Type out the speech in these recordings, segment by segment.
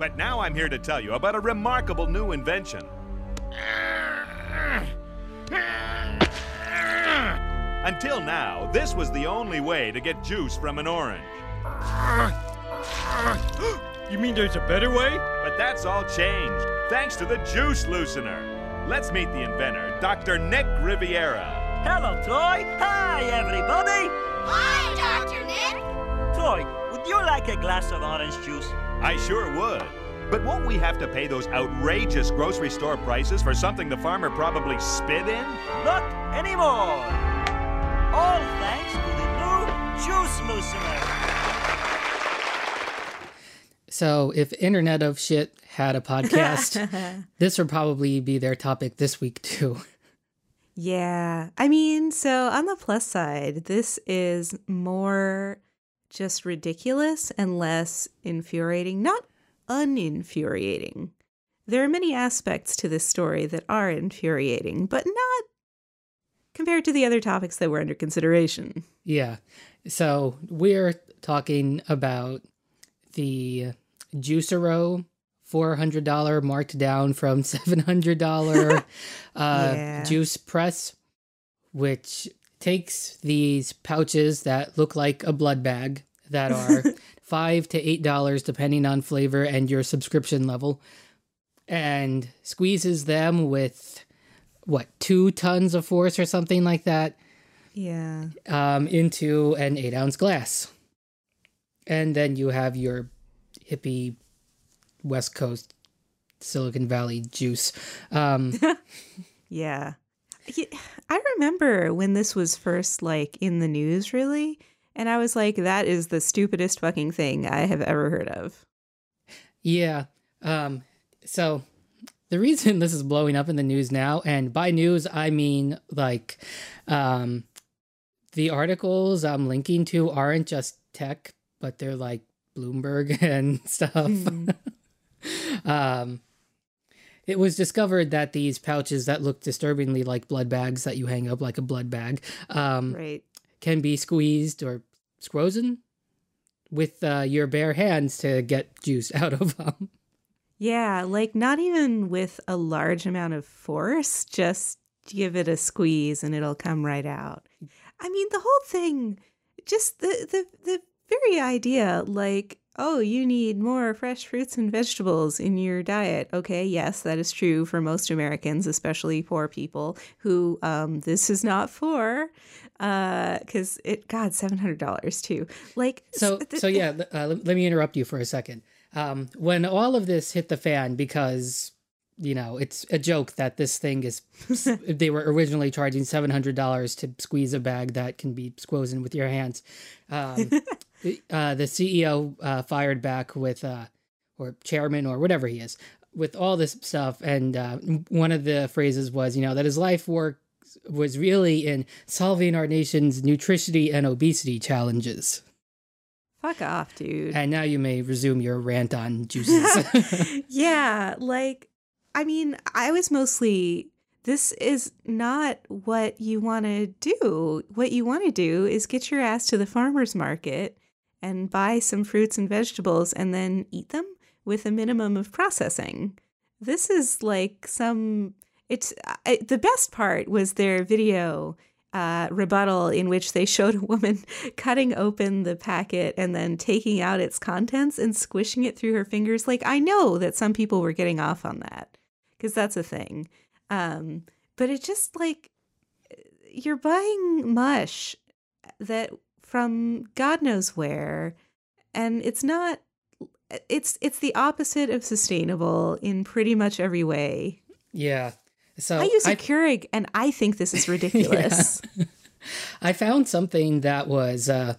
But now I'm here to tell you about a remarkable new invention. Until now, this was the only way to get juice from an orange. You mean there's a better way? But that's all changed, thanks to the juice loosener. Let's meet the inventor, Dr. Nick Riviera. Hello, Troy. Hi, everybody. Hi, Dr. Nick. Troy, would you like a glass of orange juice? I sure would. But won't we have to pay those outrageous grocery store prices for something the farmer probably spit in? Not anymore. All thanks to the new juice loosener. So, if Internet of Shit had a podcast, this would probably be their topic this week, too. Yeah. I mean, so on the plus side, this is more just ridiculous and less infuriating, not uninfuriating. There are many aspects to this story that are infuriating, but not compared to the other topics that were under consideration. Yeah. So, we're talking about the Juicero $400 marked down from $700 uh, Yeah. juice press, which takes these pouches that look like a blood bag that are five to eight dollars depending on flavor and your subscription level, and squeezes them with what two tons of force or something like that Yeah. um, into an eight ounce glass. And then you have your hippie West Coast Silicon Valley juice. Um, Yeah. Yeah, I remember when this was first like in the news really, and I was like that is the stupidest fucking thing I have ever heard of. yeah. Um, so the reason this is blowing up in the news now, and by news, I mean like um, the articles I'm linking to aren't just tech, but they're like Bloomberg and stuff. Mhm. um, it was discovered that these pouches that look disturbingly like blood bags that you hang up like a blood bag um, Right. can be squeezed or squozen with uh, your bare hands to get juice out of them. Yeah, like not even with a large amount of force, just give it a squeeze and it'll come right out. I mean, the whole thing, just the the the very idea like, oh, you need more fresh fruits and vegetables in your diet. Okay, yes, that is true for most Americans, especially poor people who um this is not for uh cuz it god, $700 too. Like So, th- so yeah, uh, let, me interrupt you for a second. Um, when all of this hit the fan, because you know it's a joke that this thing is, they were originally charging seven hundred dollars to squeeze a bag that can be squozen with your hands. Um, uh, the CEO uh, fired back with, uh, or chairman or whatever he is, with all this stuff, and uh, one of the phrases was, you know, that his life work was really in solving our nation's nutrition and obesity challenges. fuck off, dude. And now you may resume your rant on juices. yeah, like I mean, I was mostly this is not what you want to do. What you want to do is get your ass to the farmers market and buy some fruits and vegetables and then eat them with a minimum of processing. This is like some it's I, the best part was their video uh, rebuttal in which they showed a woman cutting open the packet and then taking out its contents and squishing it through her fingers. Like, I know that some people were getting off on that because that's a thing. Um, but it just like you're buying mush that from God knows where, and it's not. It's it's the opposite of sustainable in pretty much every way. yeah. So I use a I, Keurig, and I think this is ridiculous. I found something that was uh,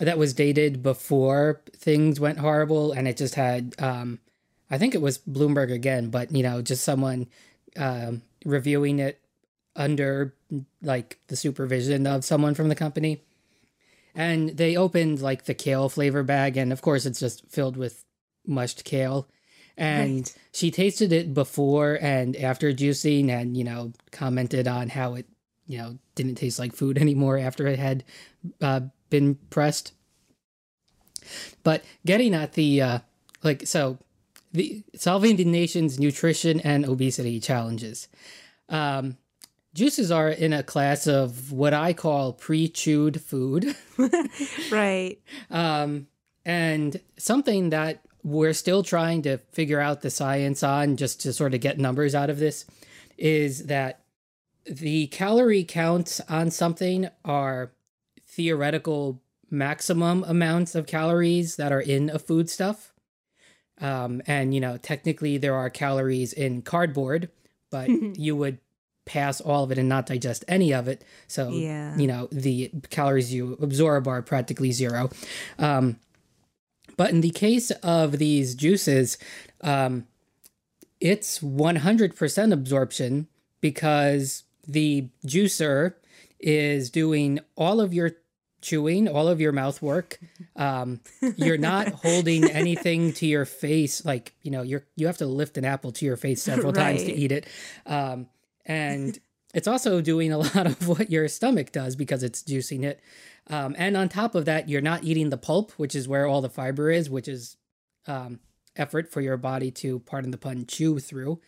that was dated before things went horrible, and it just had um, I think it was Bloomberg again, but you know, just someone um, reviewing it under like the supervision of someone from the company. And they opened like the kale flavor bag, and of course, it's just filled with mushed kale. And Right. she tasted it before and after juicing, and you know, commented on how it, you know, didn't taste like food anymore after it had uh, been pressed. But getting at the uh, like, so the solving the nation's nutrition and obesity challenges. Um, juices are in a class of what I call pre-chewed food. Right. Um, and something that we're still trying to figure out the science on, just to sort of get numbers out of this, is that the calorie counts on something are theoretical maximum amounts of calories that are in a foodstuff. Um, and, you know, technically there are calories in cardboard, but you would pass all of it and not digest any of it. So, Yeah. you know, the calories you absorb are practically zero. Um, but in the case of these juices, um, it's 100% absorption because the juicer is doing all of your chewing, all of your mouth work. Um, you're not holding anything to your face, like you know, you're you have to lift an apple to your face several times to eat it, um, and it's also doing a lot of what your stomach does because it's juicing it. Um, and on top of that, you're not eating the pulp, which is where all the fiber is, which is um, effort for your body to, pardon the pun, chew through.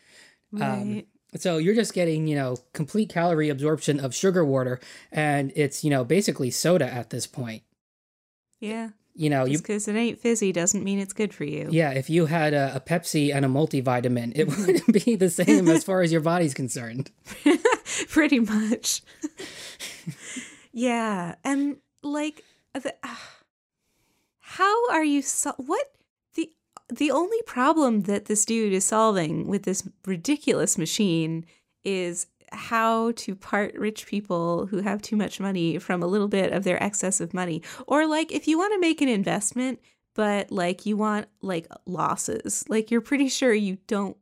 Um, Right. so you're just getting, you know, complete calorie absorption of sugar water, and it's, you know, basically soda at this point. yeah. You know, Just because it ain't fizzy doesn't mean it's good for you. yeah, if you had a, a Pepsi and a multivitamin, it wouldn't be the same as far as your body's concerned. Pretty much. yeah. And like, the, how are you, so- what? The, the only problem that this dude is solving with this ridiculous machine is how to part rich people who have too much money from a little bit of their excess of money. Or like if you want to make an investment, but like you want like losses, like you're pretty sure you don't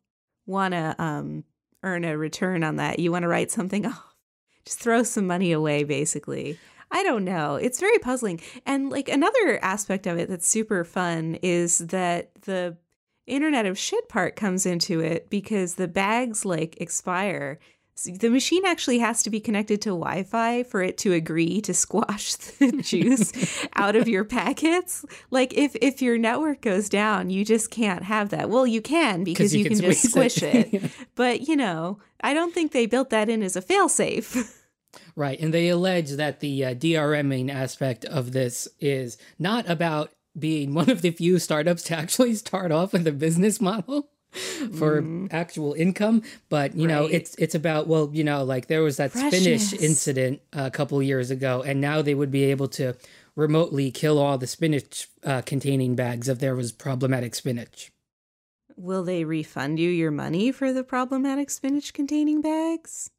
want to um earn a return on that. You want to write something off. Just throw some money away basically. I don't know. It's very puzzling. And like another aspect of it that's super fun is that the internet of shit part comes into it because the bags like expire. So the machine actually has to be connected to Wi-Fi for it to agree to squash the juice out of your packets. Like if if your network goes down, you just can't have that. Well, you can because you, can, just squish it. it. But you know, I don't think they built that in as a failsafe. Right. And they allege that the uh, DRMing aspect of this is not about being one of the few startups to actually start off with a business model for actual income but you know Mm-hmm. It's it's about well you know like there was that spinach incident a couple years ago and now they would be able to remotely kill all the spinach uh, containing bags if there was problematic spinach Will they refund you your money for the problematic spinach containing bags?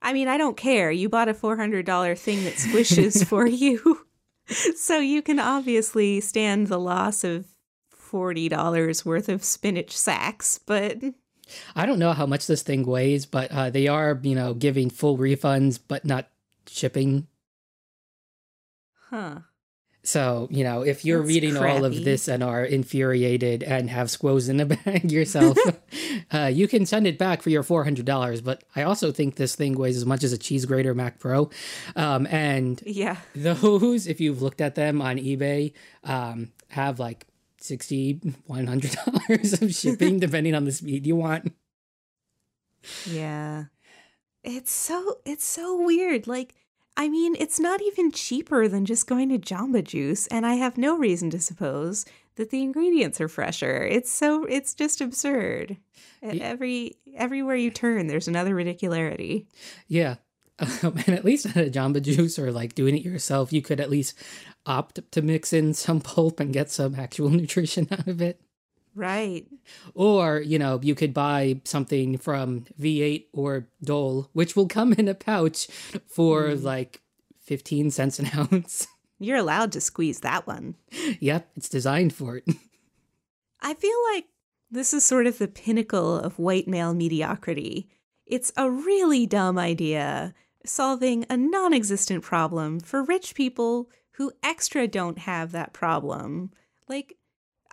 I mean, I don't care. You bought a $400 thing that squishes for you. So you can obviously stand the loss of $40 worth of spinach sacks, but i don't know how much this thing weighs but uh, they are you know giving full refunds but not shipping huh. So, you know, if you're That's reading all of this and are infuriated and have squoze in a bag yourself, uh, you can send it back for your $400. But I also think this thing weighs as much as a cheese grater Mac Pro. Um, and Yeah. those, if you've looked at them on eBay, um, have like 60 $100 of shipping, depending on the speed you want. Yeah. It's so it's so weird. Like I mean, it's not even cheaper than just going to Jamba Juice, and I have no reason to suppose that the ingredients are fresher. It's so it's just absurd. At Every everywhere you turn, there's another ridicularity. Yeah. Um, and at least at a Jamba Juice or like doing it yourself, you could at least opt to mix in some pulp and get some actual nutrition out of it. Right. Or, you know, you could buy something from V8 or Dole, which will come in a pouch for hmm. like 15 cents an ounce. You're allowed to squeeze that one. yep, it's designed for it. I feel like this is sort of the pinnacle of white male mediocrity. It's a really dumb idea solving a non existent problem for rich people who extra don't have that problem. Like,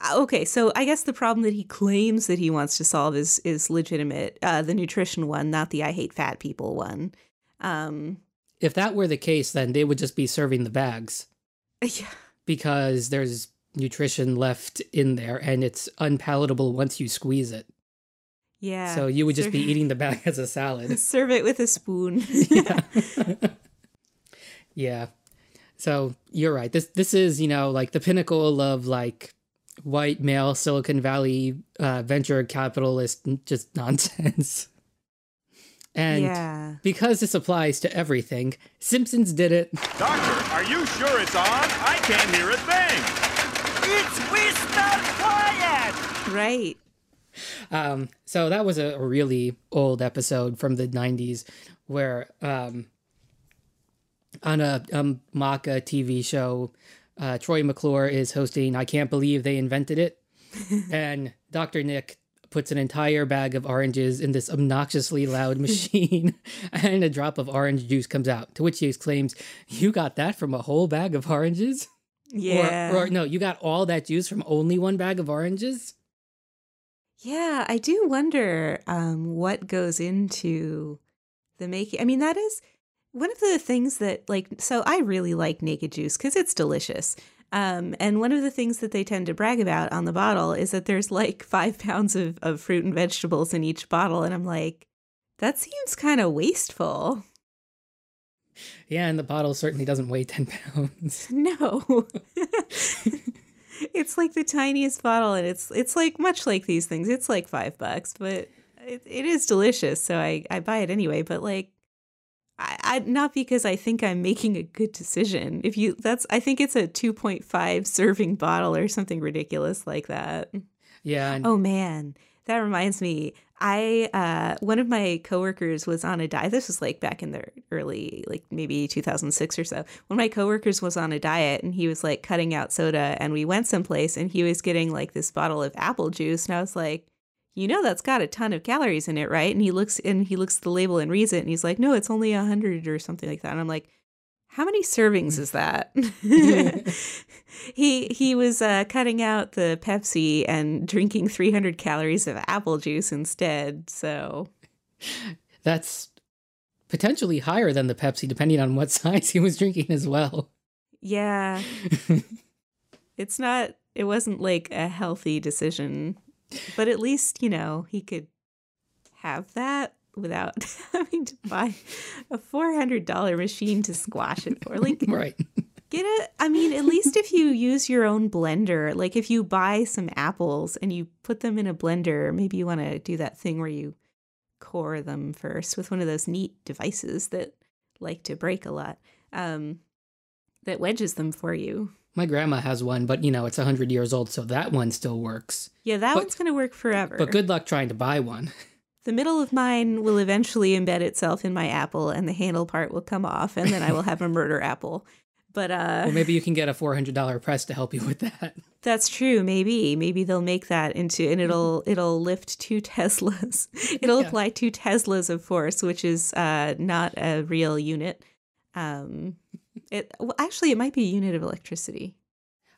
uh, okay, so I guess the problem that he claims that he wants to solve is is legitimate. Uh, the nutrition one, not the I hate fat people one. Um, If that were the case, then they would just be serving the bags yeah, because there's nutrition left in there, and it's unpalatable once you squeeze it. Yeah. So you would just Serve- be eating the bag as a salad. serve it with a spoon. yeah. yeah. So you're right. This this is you know like the pinnacle of like white male Silicon Valley uh, venture capitalist just nonsense. And yeah. because this applies to everything, Simpsons did it. Doctor, are you sure it's on? I can't hear a thing. It's Mr. Quiet! Right. Um, so that was a, a really old episode from the 90s where um, on a um, Maca TV show, uh, Troy McClure is hosting I Can't Believe They Invented It. and Dr. Nick puts an entire bag of oranges in this obnoxiously loud machine and a drop of orange juice comes out. To which he exclaims, You got that from a whole bag of oranges? Yeah. Or, or no, you got all that juice from only one bag of oranges? Yeah, I do wonder um, what goes into the making. I mean, that is one of the things that, like, so I really like naked juice because it's delicious. Um, and one of the things that they tend to brag about on the bottle is that there's like five pounds of, of fruit and vegetables in each bottle. And I'm like, that seems kind of wasteful. Yeah, and the bottle certainly doesn't weigh 10 pounds. No. it's like the tiniest bottle and it's it's like much like these things. It's like 5 bucks, but it, it is delicious, so I I buy it anyway, but like I, I not because I think I'm making a good decision. If you that's I think it's a 2.5 serving bottle or something ridiculous like that. Yeah, and Oh man, that reminds me. I uh one of my coworkers was on a diet. This was like back in the early like maybe 2006 or so. When my coworkers was on a diet and he was like cutting out soda and we went someplace and he was getting like this bottle of apple juice and I was like, "You know that's got a ton of calories in it, right?" And he looks and he looks at the label and reads it and he's like, "No, it's only a 100 or something like that." And I'm like, how many servings is that? he he was uh, cutting out the Pepsi and drinking 300 calories of apple juice instead. So that's potentially higher than the Pepsi, depending on what size he was drinking as well. yeah, it's not. It wasn't like a healthy decision, but at least you know he could have that without having to buy a $400 machine to squash it for. Like right. Get it? I mean, at least if you use your own blender, like if you buy some apples and you put them in a blender, maybe you want to do that thing where you core them first with one of those neat devices that like to break a lot, um, that wedges them for you. My grandma has one, but you know, it's 100 years old, so that one still works. Yeah, that But- one's going to work forever. But good luck trying to buy one. The middle of mine will eventually embed itself in my apple, and the handle part will come off, and then I will have a murder apple. But uh, Well, maybe you can get a $400 press to help you with that. That's true. Maybe, maybe they'll make that into, and it'll it'll lift two Teslas. It'll Yeah. apply two Teslas of force, which is uh, not a real unit. Um, it well, actually it might be a unit of electricity.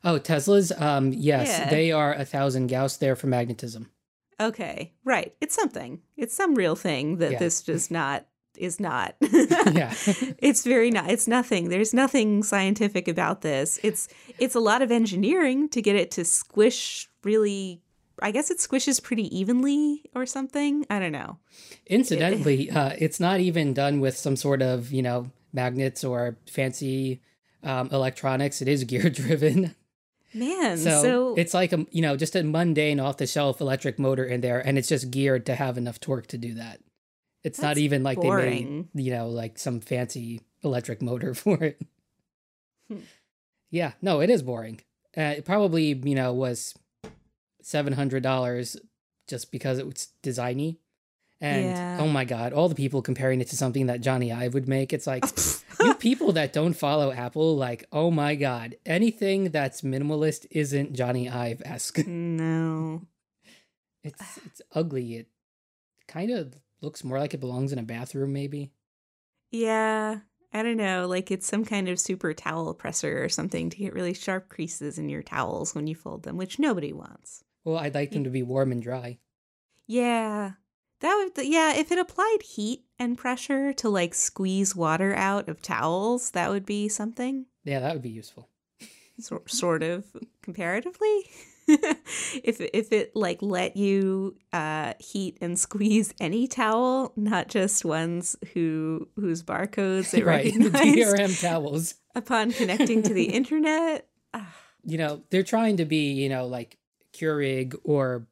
Oh, Teslas? Um, yes, Yeah. they are a thousand Gauss there for magnetism. Okay, right. It's something. It's some real thing that Yeah. this does not is not. Yeah. it's very not. It's nothing. There's nothing scientific about this. It's it's a lot of engineering to get it to squish really. I guess it squishes pretty evenly or something. I don't know. Incidentally, uh, it's not even done with some sort of, you know, magnets or fancy um, electronics. It is gear driven. Man, So, so, it's like a, you know, just a mundane off the shelf electric motor in there, and it's just geared to have enough torque to do that. It's not even like boring. they made, you know, like some fancy electric motor for it. Hmm. Yeah, no, it is boring. Uh, it probably, you know, was seven hundred dollars just because it was designy. And oh Yeah. oh my god, all the people comparing it to something that Jony Ive would make. It's like you people that don't follow Apple, like, oh my god, anything that's minimalist isn't Jony Ive esque. no. It's it's ugly. It kind of looks more like it belongs in a bathroom, maybe. Yeah, I don't know. Like it's some kind of super towel presser or something to get really sharp creases in your towels when you fold them, which nobody wants. Well, I'd like them to be warm and dry. Yeah. That would yeah, if it applied heat and pressure to like squeeze water out of towels, that would be something. Yeah, that would be useful. sor- sort of comparatively. if if it like let you uh, heat and squeeze any towel, not just ones who whose barcodes it right, the DRM towels. upon connecting to the internet. You know, they're trying to be, you know, like Keurig or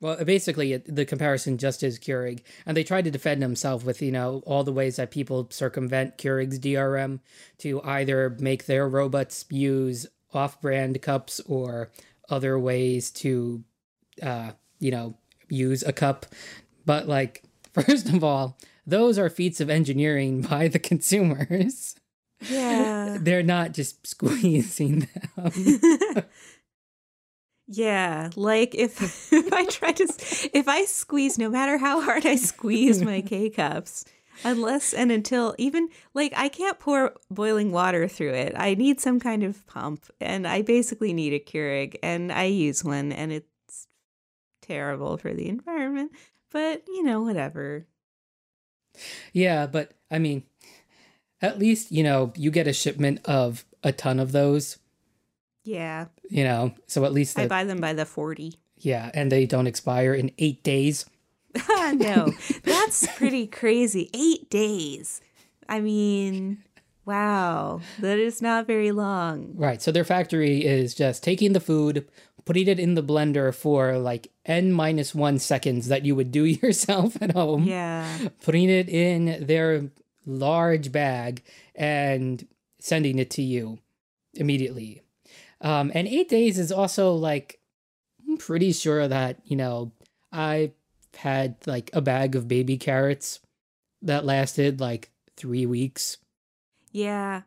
well, basically it- the comparison just is Keurig, and they try to defend themselves with, you know, all the ways that people circumvent Keurig's DRM to either make their robots use off-brand cups or other ways to, uh, you know, use a cup. But like, first of all, those are feats of engineering by the consumers. Yeah. They're not just squeezing them. Yeah, like if if I try to if I squeeze no matter how hard I squeeze my K cups, unless and until even like I can't pour boiling water through it. I need some kind of pump and I basically need a Keurig and I use one and it's terrible for the environment, but you know, whatever. Yeah, but I mean, at least, you know, you get a shipment of a ton of those, Yeah, you know, so at least, I buy them by the 40. yeah, and they don't expire in eight days. no, that's pretty crazy. Eight days. I mean, wow, that is not very long. Right. So their factory is just taking the food, putting it in the blender for like n minus one seconds that you would do yourself at home. Yeah. putting it in their large bag and sending it to you immediately. Um, and eight days is also like, I'm pretty sure that, you know, I had like a bag of baby carrots that lasted like three weeks. Yeah.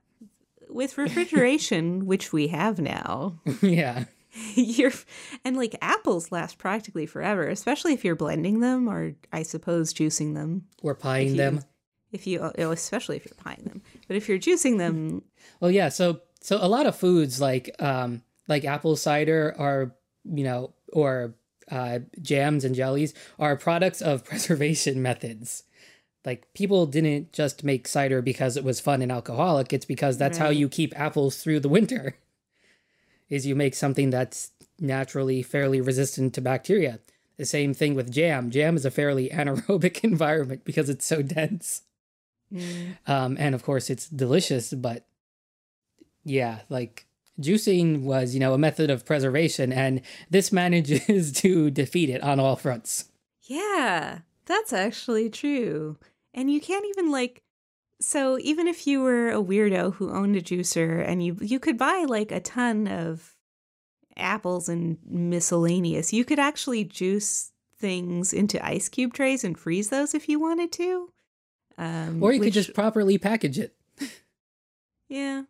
With refrigeration, which we have now, yeah. you're and like apples last practically forever, especially if you're blending them or I suppose juicing them. Or If pieing you- them. If you oh, especially if you're pieing them. But if you're juicing them, Well, yeah. So, so a lot of foods like, um, like apple cider are, you know, or uh, jams and jellies are products of preservation methods. Like people didn't just make cider because it was fun and alcoholic. It's because that's how you keep apples through the winter. Is you make something that's naturally fairly resistant to bacteria. The same thing with jam. Jam is a fairly anaerobic environment because it's so dense. mm, Um, and of course, it's delicious, but yeah, like juicing was, you know, a method of preservation, and this manages to defeat it on all fronts. yeah, that's actually true. And you can't even like so even if you were a weirdo who owned a juicer and you you could buy like a ton of apples and miscellaneous, you could actually juice things into ice cube trays and freeze those if you wanted to. Um, Or you could just properly package it. yeah.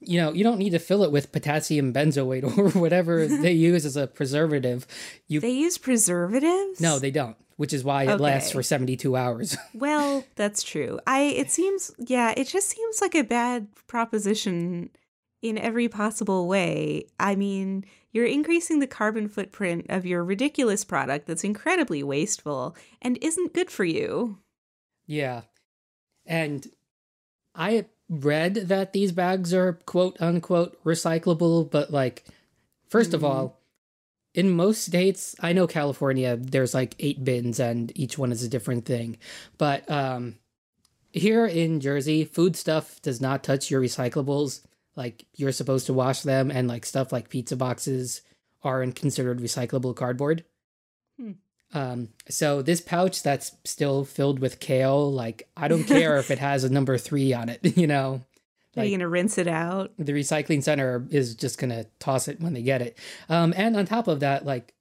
You know, you don't need to fill it with potassium benzoate or whatever they use as a preservative. You They use preservatives? no, they don't, which is why it lasts for 72 hours. Well, that's true. I it seems yeah, it just seems like a bad proposition in every possible way. I mean, you're increasing the carbon footprint of your ridiculous product that's incredibly wasteful and isn't good for you. Yeah. And I read that these bags are quote unquote recyclable, but like, first of Mhm. all, in most states, I know California, there's like eight bins and each one is a different thing. But um, here in Jersey, food stuff does not touch your recyclables. Like, you're supposed to wash them, and like stuff like pizza boxes aren't considered recyclable cardboard. Um, so this pouch that's still filled with kale, like I don't care if it has a number three on it, you know. Are you gonna rinse it out? the recycling center is just gonna toss it when they get it. Um, and on top of that, like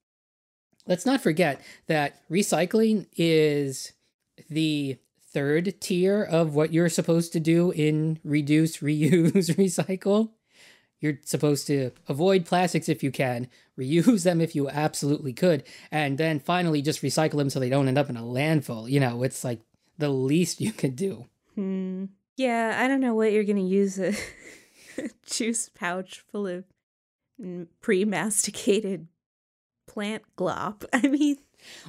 let's not forget that recycling is the third tier of what you're supposed to do in reduce, reuse, recycle. You're supposed to avoid plastics if you can, reuse them if you absolutely could, and then finally just recycle them so they don't end up in a landfill. You know, it's like the least you could do. Hmm. Yeah, I don't know what you're gonna use a juice pouch full of mm, pre-masticated plant glop. I mean,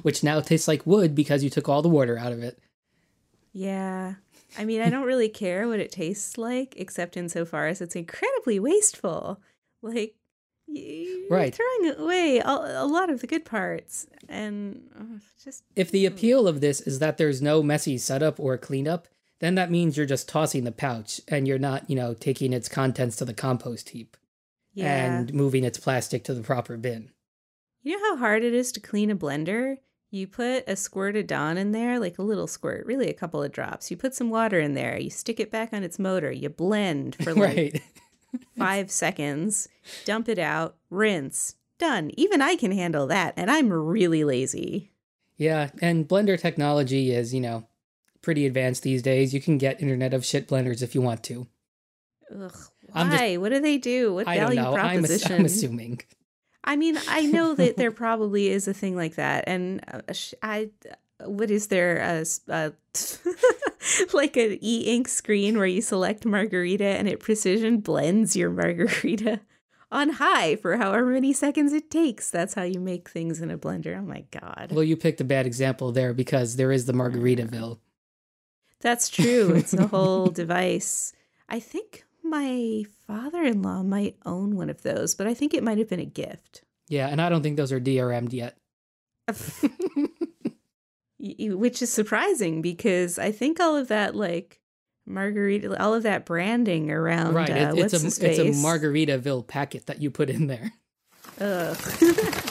Which now tastes like wood because you took all the water out of it. yeah. I mean, I don't really care what it tastes like, except insofar as it's incredibly wasteful. Like, you're Right. throwing away a, a lot of the good parts, and uh, just If the appeal of this is that there's no messy setup or cleanup, then that means you're just tossing the pouch and you're not, you know, taking its contents to the compost heap yeah. and moving its plastic to the proper bin. You know how hard it is to clean a blender? You put a squirt of Dawn in there, like a little squirt, really a couple of drops. You put some water in there, you stick it back on its motor, you blend for like right. Five seconds, dump it out, rinse. Done. Even I can handle that, and I'm really lazy. Yeah, and blender technology is, you know, pretty advanced these days. You can get Internet of Shit blenders if you want to. Ugh. I'm just- Why? what do they do? What I don't value know. I'm, proposition? I'm assuming. I mean, I know that there probably is a thing like that, and uh, I, what is there a, a like an e-ink screen where you select margarita and it precision blends your margarita on high for however many seconds it takes. That's how you make things in a blender. Oh my god, Well, you picked a bad example there because there is the Margaritaville. that's true. It's a whole device. I think my father-in-law might own one of those, but I think it might have been a gift. Yeah, and I don't think those are DRM'd yet. Which is surprising because I think all of that like margarita, all of that branding around right. uh, it- what's it's a it's a Margaritaville packet that you put in there. Ugh.